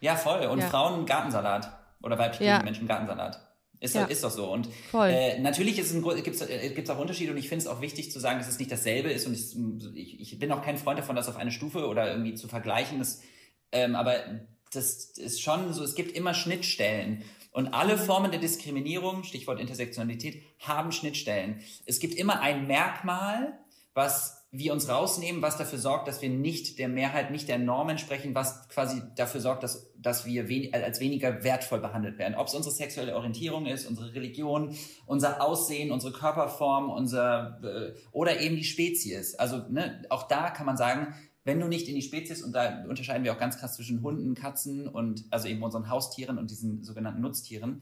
ja, voll. Und ja. Frauen Gartensalat. Oder weibliche ja. Menschen Gartensalat. Ist, ja. ist doch so. Und äh, natürlich gibt es äh, auch Unterschiede und ich finde es auch wichtig zu sagen, dass es nicht dasselbe ist. Und ich, ich, bin auch kein Freund davon, das auf eine Stufe oder irgendwie zu vergleichen. Das, ähm, aber das ist schon so, es gibt immer Schnittstellen. Und alle Formen der Diskriminierung, Stichwort Intersektionalität, haben Schnittstellen. Es gibt immer ein Merkmal, was wir uns rausnehmen, was dafür sorgt, dass wir nicht der Mehrheit, nicht der Norm entsprechen, was quasi dafür sorgt, dass, dass wir wen als weniger wertvoll behandelt werden. Ob es unsere sexuelle Orientierung ist, unsere Religion, unser Aussehen, unsere Körperform, unser äh, oder eben die Spezies. Also ne, auch da kann man sagen, wenn du nicht in die Spezies, und da unterscheiden wir auch ganz krass zwischen Hunden, Katzen und also eben unseren Haustieren und diesen sogenannten Nutztieren.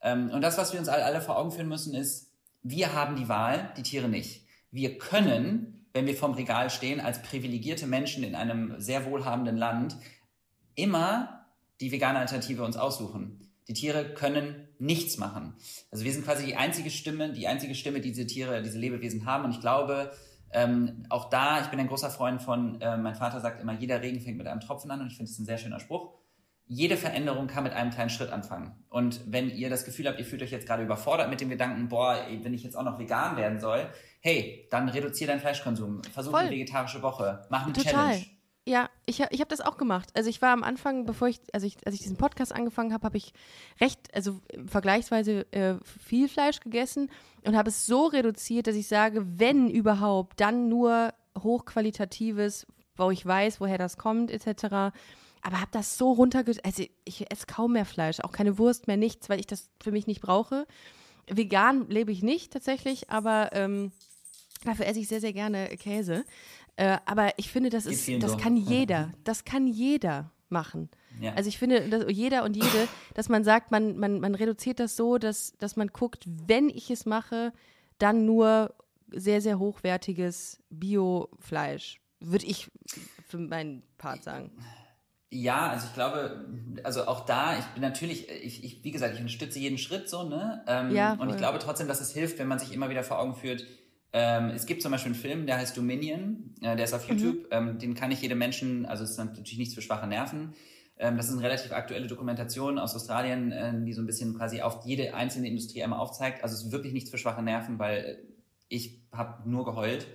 Ähm, und das, was wir uns alle vor Augen führen müssen, ist, wir haben die Wahl, die Tiere nicht. Wir können wenn wir vorm Regal stehen, als privilegierte Menschen in einem sehr wohlhabenden Land, immer die vegane Alternative uns aussuchen. Die Tiere können nichts machen. Also wir sind quasi die einzige Stimme, die einzige Stimme, die diese Tiere, diese Lebewesen haben. Und ich glaube, ähm, auch da, ich bin ein großer Freund von, äh, mein Vater sagt immer, jeder Regen fängt mit einem Tropfen an und ich finde es ein sehr schöner Spruch. Jede Veränderung kann mit einem kleinen Schritt anfangen. Und wenn ihr das Gefühl habt, ihr fühlt euch jetzt gerade überfordert mit dem Gedanken, boah, wenn ich jetzt auch noch vegan werden soll, hey, dann reduziere deinen Fleischkonsum, versuch Voll. eine vegetarische Woche, mach eine Total. Challenge. Ja, ich, ich habe das auch gemacht. Also ich war am Anfang, bevor ich, also ich, als ich diesen Podcast angefangen habe, habe ich recht, also vergleichsweise äh, viel Fleisch gegessen und habe es so reduziert, dass ich sage, wenn überhaupt, dann nur hochqualitatives, wo ich weiß, woher das kommt, etc. Aber habe das so runtergesetzt, also ich esse kaum mehr Fleisch, auch keine Wurst mehr, nichts, weil ich das für mich nicht brauche. Vegan lebe ich nicht tatsächlich, aber ähm, Dafür esse ich sehr, sehr gerne Käse. Äh, aber ich finde, das ist, das kann jeder. Das kann jeder. machen. Ja. Also ich finde, dass jeder und jede, dass man sagt, man, man, man reduziert das so, dass, dass man guckt, wenn ich es mache, dann nur sehr, sehr hochwertiges Biofleisch. Würde ich für meinen Part sagen. Ja, also ich glaube, also auch da, ich bin natürlich, ich, ich wie gesagt, ich unterstütze jeden Schritt so, ne? Ähm, Ja, und ich glaube trotzdem, dass es hilft, wenn man sich immer wieder vor Augen führt. Ähm, es gibt zum Beispiel einen Film, der heißt Dominion, äh, der ist auf YouTube, ähm, den kann ich jedem Menschen, also es ist natürlich nichts für schwache Nerven. Ähm, das ist eine relativ aktuelle Dokumentation aus Australien, äh, die so ein bisschen quasi auf jede einzelne Industrie einmal aufzeigt. Also es ist wirklich nichts für schwache Nerven, weil ich habe nur geheult.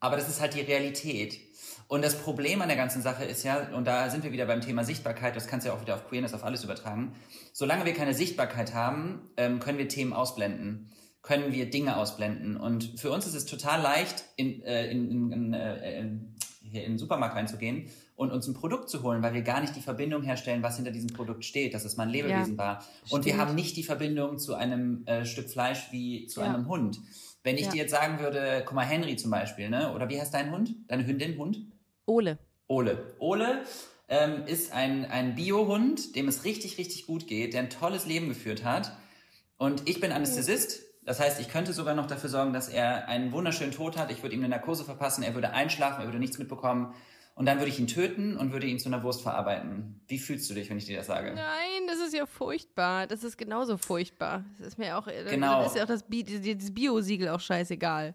Aber das ist halt die Realität. Und das Problem an der ganzen Sache ist ja, und da sind wir wieder beim Thema Sichtbarkeit, das kannst du ja auch wieder auf Queerness, auf alles übertragen. Solange wir keine Sichtbarkeit haben, ähm, können wir Themen ausblenden, können wir Dinge ausblenden. Und für uns ist es total leicht, in, äh, in, in, in, äh, in, hier in den Supermarkt reinzugehen und uns ein Produkt zu holen, weil wir gar nicht die Verbindung herstellen, was hinter diesem Produkt steht, dass es mal ein Lebewesen Ja, war. Und wir stimmt. haben nicht die Verbindung zu einem äh, Stück Fleisch wie zu Ja. einem Hund. Wenn ich Ja. dir jetzt sagen würde, guck mal, Henry zum Beispiel, ne? Oder wie heißt dein Hund? Deine Hündin, Hund? Ole. Ole. Ole ähm, ist ein, ein Biohund, dem es richtig, richtig gut geht, der ein tolles Leben geführt hat. Und ich bin Anästhesist. Das heißt, ich könnte sogar noch dafür sorgen, dass er einen wunderschönen Tod hat. Ich würde ihm eine Narkose verpassen, er würde einschlafen, er würde nichts mitbekommen. Und dann würde ich ihn töten und würde ihn zu einer Wurst verarbeiten. Wie fühlst du dich, wenn ich dir das sage? Nein, das ist ja furchtbar. Das ist genauso furchtbar. Das ist mir auch, Genau. ist ja auch das, Bi das Bio-Siegel auch scheißegal.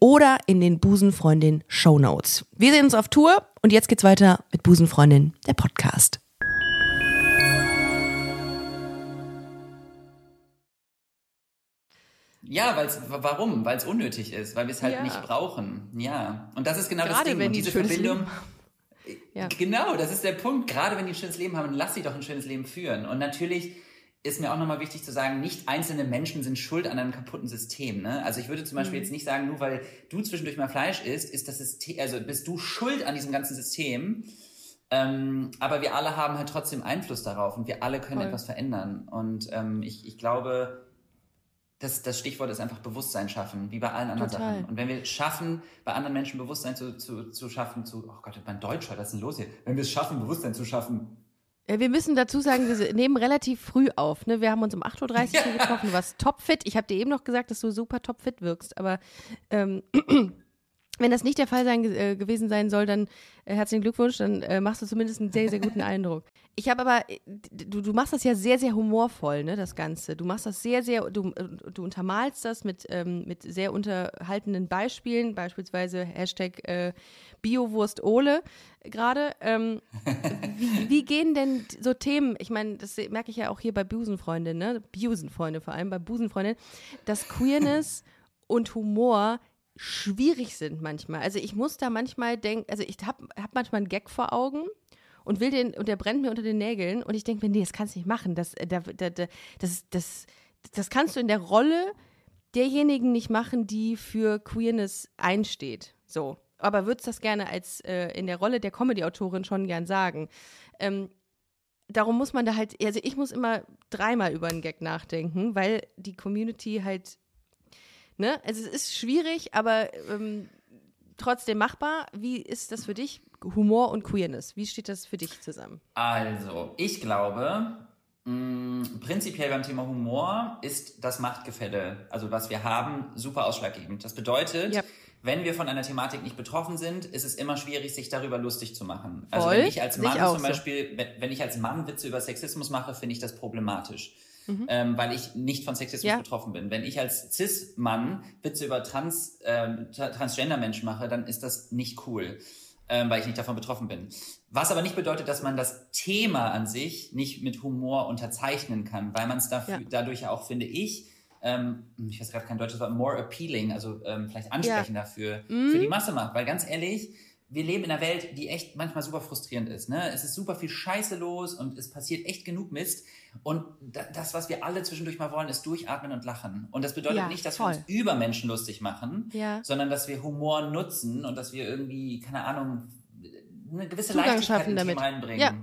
oder in den Busenfreundin Show Notes. Wir sehen uns auf Tour und jetzt geht's weiter mit Busenfreundin, der Podcast. Ja, weil's, warum? Weil es unnötig ist, weil wir es halt Ja. nicht brauchen. Ja. Und das ist genau das Gerade Ding. wenn Und diese Verbindung. Leben Ja. Genau, das ist der Punkt. Gerade wenn die ein schönes Leben haben, dann lass sie doch ein schönes Leben führen. Und natürlich ist mir auch nochmal wichtig zu sagen, nicht einzelne Menschen sind schuld an einem kaputten System. Ne? Also ich würde zum Mhm. Beispiel jetzt nicht sagen, nur weil du zwischendurch mal Fleisch isst, ist das System, also bist du schuld an diesem ganzen System. Ähm, aber wir alle haben halt trotzdem Einfluss darauf und wir alle können Voll. etwas verändern. Und ähm, ich, ich glaube, das, das Stichwort ist einfach Bewusstsein schaffen, wie bei allen anderen Total. Sachen. Und wenn wir es schaffen, bei anderen Menschen Bewusstsein zu, zu, zu schaffen, zu, oh Gott, mein Deutsch, was ist denn los hier? Wenn wir es schaffen, Bewusstsein zu schaffen, Wir müssen dazu sagen, wir nehmen relativ früh auf. Ne? Wir haben uns um 8.30 Uhr hier getroffen. Du warst topfit. Ich habe dir eben noch gesagt, dass du super topfit wirkst. Aber ähm, wenn das nicht der Fall sein, äh, gewesen sein soll, dann äh, herzlichen Glückwunsch. Dann äh, machst du zumindest einen sehr, sehr guten Eindruck. Ich habe aber, äh, du, du machst das ja sehr, sehr humorvoll, ne, das Ganze. Du machst das sehr, sehr, du, äh, du untermalst das mit, ähm, mit sehr unterhaltenden Beispielen, beispielsweise Hashtag äh, Biowurst Ole gerade. Ähm, wie, wie gehen denn so Themen, ich meine, das merke ich ja auch hier bei Busenfreundin, ne? Busenfreunde vor allem, bei Busenfreundin, dass Queerness und Humor schwierig sind manchmal. Also ich muss da manchmal denken, also ich habe hab manchmal einen Gag vor Augen und will den, und der brennt mir unter den Nägeln und ich denke mir, nee, das kannst du nicht machen. Das, äh, da, da, da, das, das, das kannst du in der Rolle derjenigen nicht machen, die für Queerness einsteht. So. Aber würdest das gerne als äh, in der Rolle der Comedy-Autorin schon gern sagen. Ähm, darum muss man da halt, also ich muss immer dreimal über einen Gag nachdenken, weil die Community halt, ne, also es ist schwierig, aber ähm, trotzdem machbar. Wie ist das für dich? Humor und Queerness. Wie steht das für dich zusammen? Also, ich glaube, mh, prinzipiell beim Thema Humor ist das Machtgefälle, also was wir haben, super ausschlaggebend. Das bedeutet, Ja. wenn wir von einer Thematik nicht betroffen sind, ist es immer schwierig, sich darüber lustig zu machen. Also Voll. wenn ich als ich Mann auch zum so. Beispiel, wenn, wenn ich als Mann Witze über Sexismus mache, finde ich das problematisch. Mhm. Ähm, weil ich nicht von Sexismus Ja. betroffen bin. Wenn ich als Cis-Mann Witze über Trans, ähm, Tra- Transgender-Menschen mache, dann ist das nicht cool, ähm, weil ich nicht davon betroffen bin. Was aber nicht bedeutet, dass man das Thema an sich nicht mit Humor unterzeichnen kann, weil man es Ja. dadurch auch, finde ich, ähm, ich weiß gerade kein deutsches Wort, more appealing, also ähm, vielleicht ansprechender für, Mhm. für die Masse macht. Weil ganz ehrlich, wir leben in einer Welt, die echt manchmal super frustrierend ist. Ne? Es ist super viel Scheiße los und es passiert echt genug Mist. Und da, das, was wir alle zwischendurch mal wollen, ist durchatmen und lachen. Und das bedeutet Ja, nicht, dass voll. wir uns über Menschen lustig machen, Ja. sondern dass wir Humor nutzen und dass wir irgendwie, keine Ahnung, eine gewisse Zugang Leichtigkeit in Themen damit. reinbringen. Ja.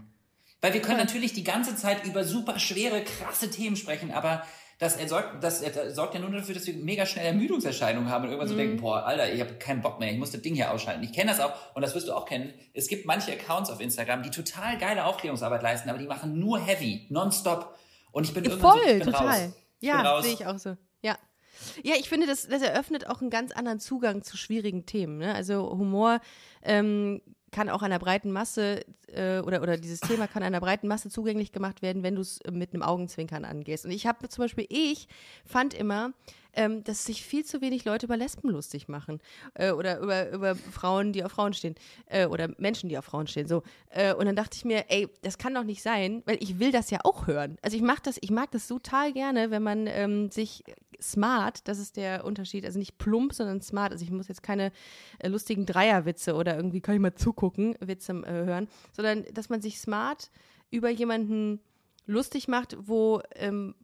Weil wir können natürlich die ganze Zeit über super schwere, krasse Themen sprechen, aber das, sorgt, das sorgt ja nur dafür, dass wir mega schnell Ermüdungserscheinungen haben und irgendwann Mhm. so denken, boah, Alter, ich habe keinen Bock mehr, ich muss das Ding hier ausschalten. Ich kenne das auch und das wirst du auch kennen. Es gibt manche Accounts auf Instagram, die total geile Aufklärungsarbeit leisten, aber die machen nur heavy, nonstop. Und ich bin irgendwann so, Voll, ich bin total. raus. Ja, sehe ich auch so. Ja. Ja, ich finde, das, das eröffnet auch einen ganz anderen Zugang zu schwierigen Themen. Ne? Also Humor ähm, kann auch einer breiten Masse äh, oder, oder dieses Thema kann einer breiten Masse zugänglich gemacht werden, wenn du es mit einem Augenzwinkern angehst. Und ich habe zum Beispiel, ich fand immer, ähm, dass sich viel zu wenig Leute über Lesben lustig machen äh, oder über, über Frauen, die auf Frauen stehen äh, oder Menschen, die auf Frauen stehen. So. Äh, und dann dachte ich mir, ey, das kann doch nicht sein, weil ich will das ja auch hören. Also ich mach das, ich mag das total gerne, wenn man ähm, sich smart, das ist der Unterschied, also nicht plump, sondern smart. Also ich muss jetzt keine äh, lustigen Dreierwitze oder irgendwie kann ich mal zugucken, Witze äh, hören, sondern dass man sich smart über jemanden lustig macht, wo ähm,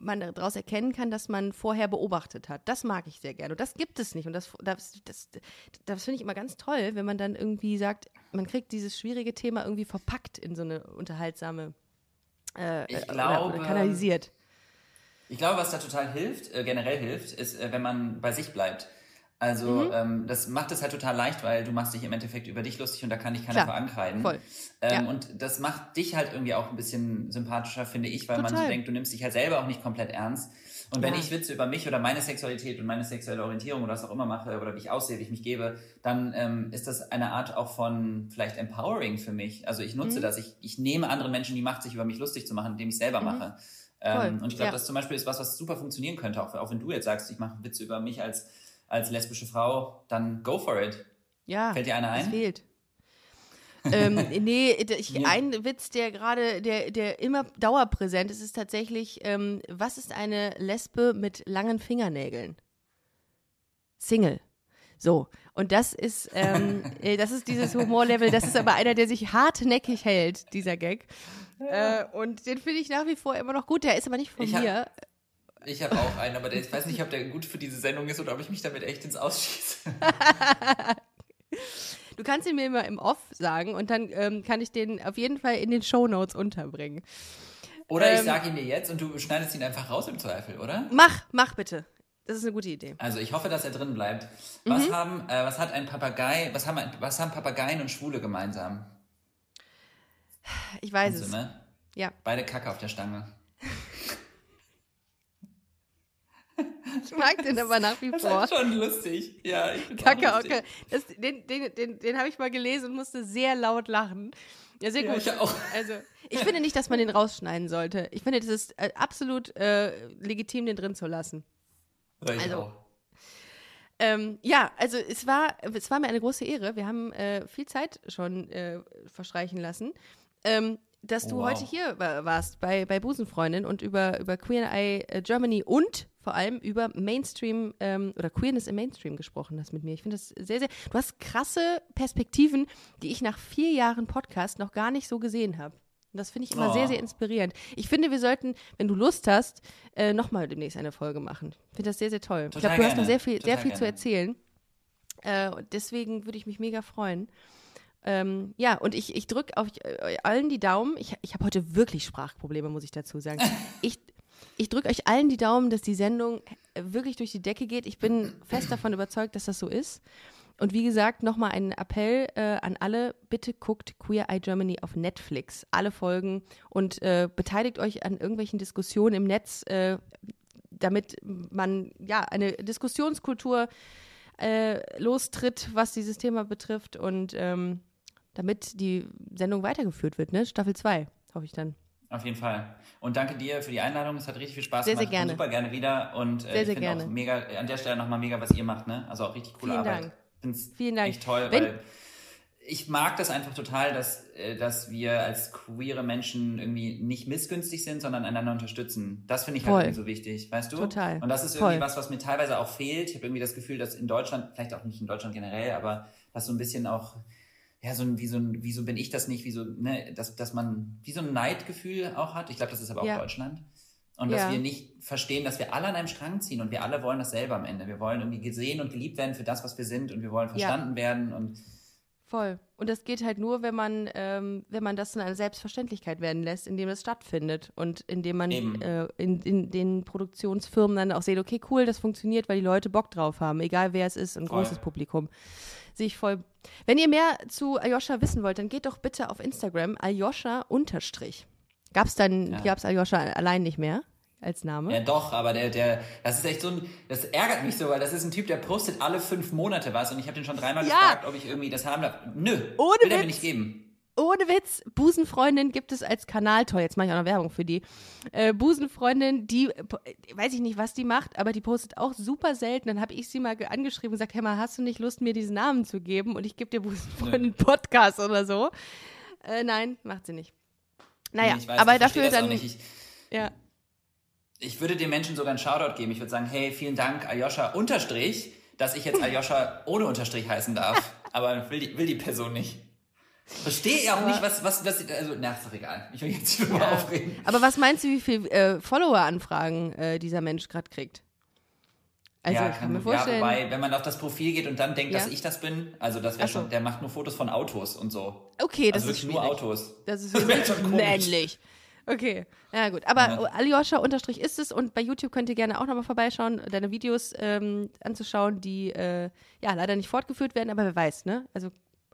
man daraus erkennen kann, dass man vorher beobachtet hat. Das mag ich sehr gerne. Und das gibt es nicht. Und das, das, das, das finde ich immer ganz toll, wenn man dann irgendwie sagt, man kriegt dieses schwierige Thema irgendwie verpackt in so eine unterhaltsame äh, Ich oder, glaube- oder kanalisiert. Ich glaube, was da total hilft, äh, generell hilft, ist, äh, wenn man bei sich bleibt. Also Mhm. ähm, das macht es halt total leicht, weil du machst dich im Endeffekt über dich lustig und da kann dich keiner Klar, verankreiden. voll. Ähm, Ja. Und das macht dich halt irgendwie auch ein bisschen sympathischer, finde ich, weil man so Total. denkt, du nimmst dich halt selber auch nicht komplett ernst. Und wenn Ja. ich Witze über mich oder meine Sexualität und meine sexuelle Orientierung oder was auch immer mache oder wie ich aussehe, wie ich mich gebe, dann ähm, ist das eine Art auch von vielleicht empowering für mich. Also ich Mhm. nutze das. Ich, ich nehme anderen Menschen die Macht, sich über mich lustig zu machen, indem ich selber mache. Ähm, Mhm. Und ich glaube, ja. das zum Beispiel ist was, was super funktionieren könnte, auch, auch wenn du jetzt sagst, ich mache Witze über mich als, als lesbische Frau, dann go for it. Ja, Fällt dir einer ein? fehlt. ähm, nee, ich, Ja. ein Witz, der gerade, der, der immer dauerpräsent ist, ist tatsächlich, ähm, was ist eine Lesbe mit langen Fingernägeln? Single. So, und das ist, ähm, äh, das ist dieses Humorlevel, das ist aber einer, der sich hartnäckig hält, dieser Gag. Äh, und den finde ich nach wie vor immer noch gut, der ist aber nicht von Ich hab- mir. Ich habe auch einen, aber der, ich weiß nicht, ob der gut für diese Sendung ist oder ob ich mich damit echt ins Ausschieße. Du kannst ihn mir immer im Off sagen und dann ähm, kann ich den auf jeden Fall in den Shownotes unterbringen. Oder ich Ähm. sage ihn dir jetzt und du schneidest ihn einfach raus im Zweifel, oder? Mach, mach bitte. Das ist eine gute Idee. Also ich hoffe, dass er drin bleibt. Mhm. Was haben, äh, was hat ein Papagei, was haben, was haben Papageien und Schwule gemeinsam? Ich weiß Also, es. ne? Ja. Beide Kacke auf der Stange. Ich mag den aber nach wie Das vor. ist schon lustig. Ja, ich okay. Das, den den, den, den habe ich mal gelesen und musste sehr laut lachen. Ja, sehr Ja, gut. ich auch. Also, ich finde nicht, dass man den rausschneiden sollte. Ich finde, das ist äh, absolut äh, legitim, den drin zu lassen. Ja, ich Also, auch. Ähm, ja, also es war, es war mir eine große Ehre. Wir haben äh, viel Zeit schon äh, verstreichen lassen. Ähm, dass du Wow. heute hier wa- warst bei, bei Busenfreundin und über, über Queer Eye äh, Germany und vor allem über Mainstream ähm, oder Queerness im Mainstream gesprochen hast mit mir. Ich finde das sehr, sehr. Du hast krasse Perspektiven, die ich nach vier Jahren Podcast noch gar nicht so gesehen habe. Und das finde ich immer Oh. sehr, sehr inspirierend. Ich finde, wir sollten, wenn du Lust hast, äh, nochmal demnächst eine Folge machen. Ich finde das sehr, sehr toll. ich Total glaube, du hast noch gerne. sehr viel, sehr Total viel zu gerne. erzählen. Äh, deswegen würde ich mich mega freuen. Ähm, ja, und ich, ich drücke euch äh, allen die Daumen. Ich, ich habe heute wirklich Sprachprobleme, muss ich dazu sagen. Ich, ich drücke euch allen die Daumen, dass die Sendung äh, wirklich durch die Decke geht. Ich bin fest davon überzeugt, dass das so ist. Und wie gesagt, nochmal ein Appell äh, an alle, bitte guckt Queer Eye Germany auf Netflix, alle Folgen und äh, beteiligt euch an irgendwelchen Diskussionen im Netz, äh, damit man ja eine Diskussionskultur äh, lostritt, was dieses Thema betrifft und ähm, damit die Sendung weitergeführt wird, ne? Staffel 2, hoffe ich dann. Auf jeden Fall. Und danke dir für die Einladung. Es hat richtig viel Spaß sehr, gemacht. Sehr gerne. super gerne wieder. Und äh, sehr, ich finde auch mega, an der Stelle nochmal mega, was ihr macht. Ne? Also auch richtig coole Vielen Arbeit. Dank. Find's Vielen Dank. Echt toll, Wenn, weil ich mag das einfach total, dass, äh, dass wir als queere Menschen irgendwie nicht missgünstig sind, sondern einander unterstützen. Das finde ich halt Voll. irgendwie so wichtig, weißt du? Total. Und das ist irgendwie Voll. was, was mir teilweise auch fehlt. Ich habe irgendwie das Gefühl, dass in Deutschland, vielleicht auch nicht in Deutschland generell, aber dass so ein bisschen auch ja, so ein, wie so ein, wieso bin ich das nicht, wieso, ne, dass, dass man wie so ein Neidgefühl auch hat. Ich glaube, das ist aber auch Ja. Deutschland. Und Ja. dass wir nicht verstehen, dass wir alle an einem Strang ziehen und wir alle wollen dasselbe am Ende. Wir wollen irgendwie gesehen und geliebt werden für das, was wir sind und wir wollen verstanden werden und Voll. Und das geht halt nur, wenn man, ähm, wenn man das in eine Selbstverständlichkeit werden lässt, indem es stattfindet und indem man äh, in, in den Produktionsfirmen dann auch sieht, okay, cool, das funktioniert, weil die Leute Bock drauf haben, egal wer es ist, ein Voll. großes Publikum. Sehe ich voll. Wenn ihr mehr zu Aljoscha wissen wollt, dann geht doch bitte auf Instagram Aljoscha unterstrich. Gab's dann, Ja. gab's Aljoscha allein nicht mehr als Name? Ja, doch, aber der, der, das ist echt so ein, das ärgert mich so, weil das ist ein Typ, der postet alle fünf Monate was und ich habe den schon dreimal Ja. gefragt, ob ich irgendwie das haben darf. Nö, Ohne will er mir Witz. nicht geben. Ohne Witz, Busenfreundin gibt es als Kanal, toll, jetzt mache ich auch noch Werbung für die. Äh, Busenfreundin, die, äh, weiß ich nicht, was die macht, aber die postet auch super selten. Dann habe ich sie mal ge- angeschrieben und gesagt, hey mal, hast du nicht Lust, mir diesen Namen zu geben? Und ich gebe dir Busenfreundin Podcast oder so. Äh, nein, macht sie nicht. Naja, Nee, ich weiß, aber dafür dann, Nicht. Ich, ja, ich würde den Menschen sogar einen Shoutout geben. Ich würde sagen, hey, vielen Dank, Aljoscha Unterstrich, dass ich jetzt Aljoscha ohne Unterstrich heißen darf. Aber will die, will die Person nicht. Verstehe ich auch nicht, was, was, was, also, na, ist doch egal. Ich will jetzt nicht drüber ja. aufregen. Aber was meinst du, wie viel äh, Follower-Anfragen äh, dieser Mensch gerade kriegt? Also, ja, kann mir vorstellen. Ja, wobei, wenn man auf das Profil geht und dann denkt, Ja. dass ich das bin, also das wäre so. schon, der macht nur Fotos von Autos und so. okay, das also ist wirklich nur schwierig. Autos. Das ist Das wirklich schon männlich. Okay, ja gut. Aber Ja. Aljoscha unterstrich ist es und bei YouTube könnt ihr gerne auch nochmal vorbeischauen, deine Videos ähm, anzuschauen, die äh, ja leider nicht fortgeführt werden, aber wer weiß, ne? Also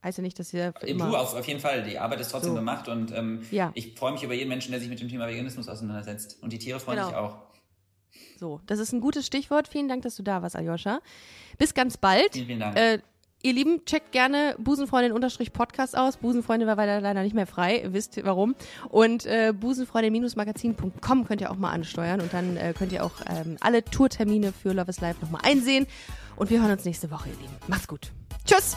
heißt ja nicht, dass ihr für immer... Du auf, auf jeden Fall, die Arbeit ist trotzdem So. gemacht und ähm, Ja. ich freue mich über jeden Menschen, der sich mit dem Thema Veganismus auseinandersetzt. Und die Tiere freuen Genau. sich auch. So, das ist ein gutes Stichwort. Vielen Dank, dass du da warst, Aljoscha. Bis ganz bald. Vielen, vielen Dank. Äh, ihr Lieben, checkt gerne Busenfreundin-Podcast aus. Busenfreundin war leider, leider nicht mehr frei. Ihr wisst warum. Und äh, busenfreundin-magazin.com könnt ihr auch mal ansteuern. Und dann äh, könnt ihr auch ähm, alle Tourtermine für Love is Life nochmal einsehen. Und wir hören uns nächste Woche, ihr Lieben. Macht's gut. Tschüss.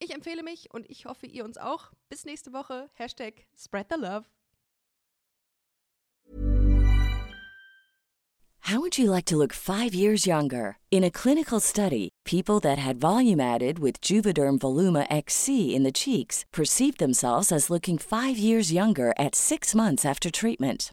Ich empfehle mich und ich hoffe, ihr uns auch. Bis nächste Woche. Hashtag Spread the Love. How would you like to look five years younger? In a clinical study, people that had volume added with Juvederm Voluma XC in the cheeks perceived themselves as looking five years younger at six months after treatment.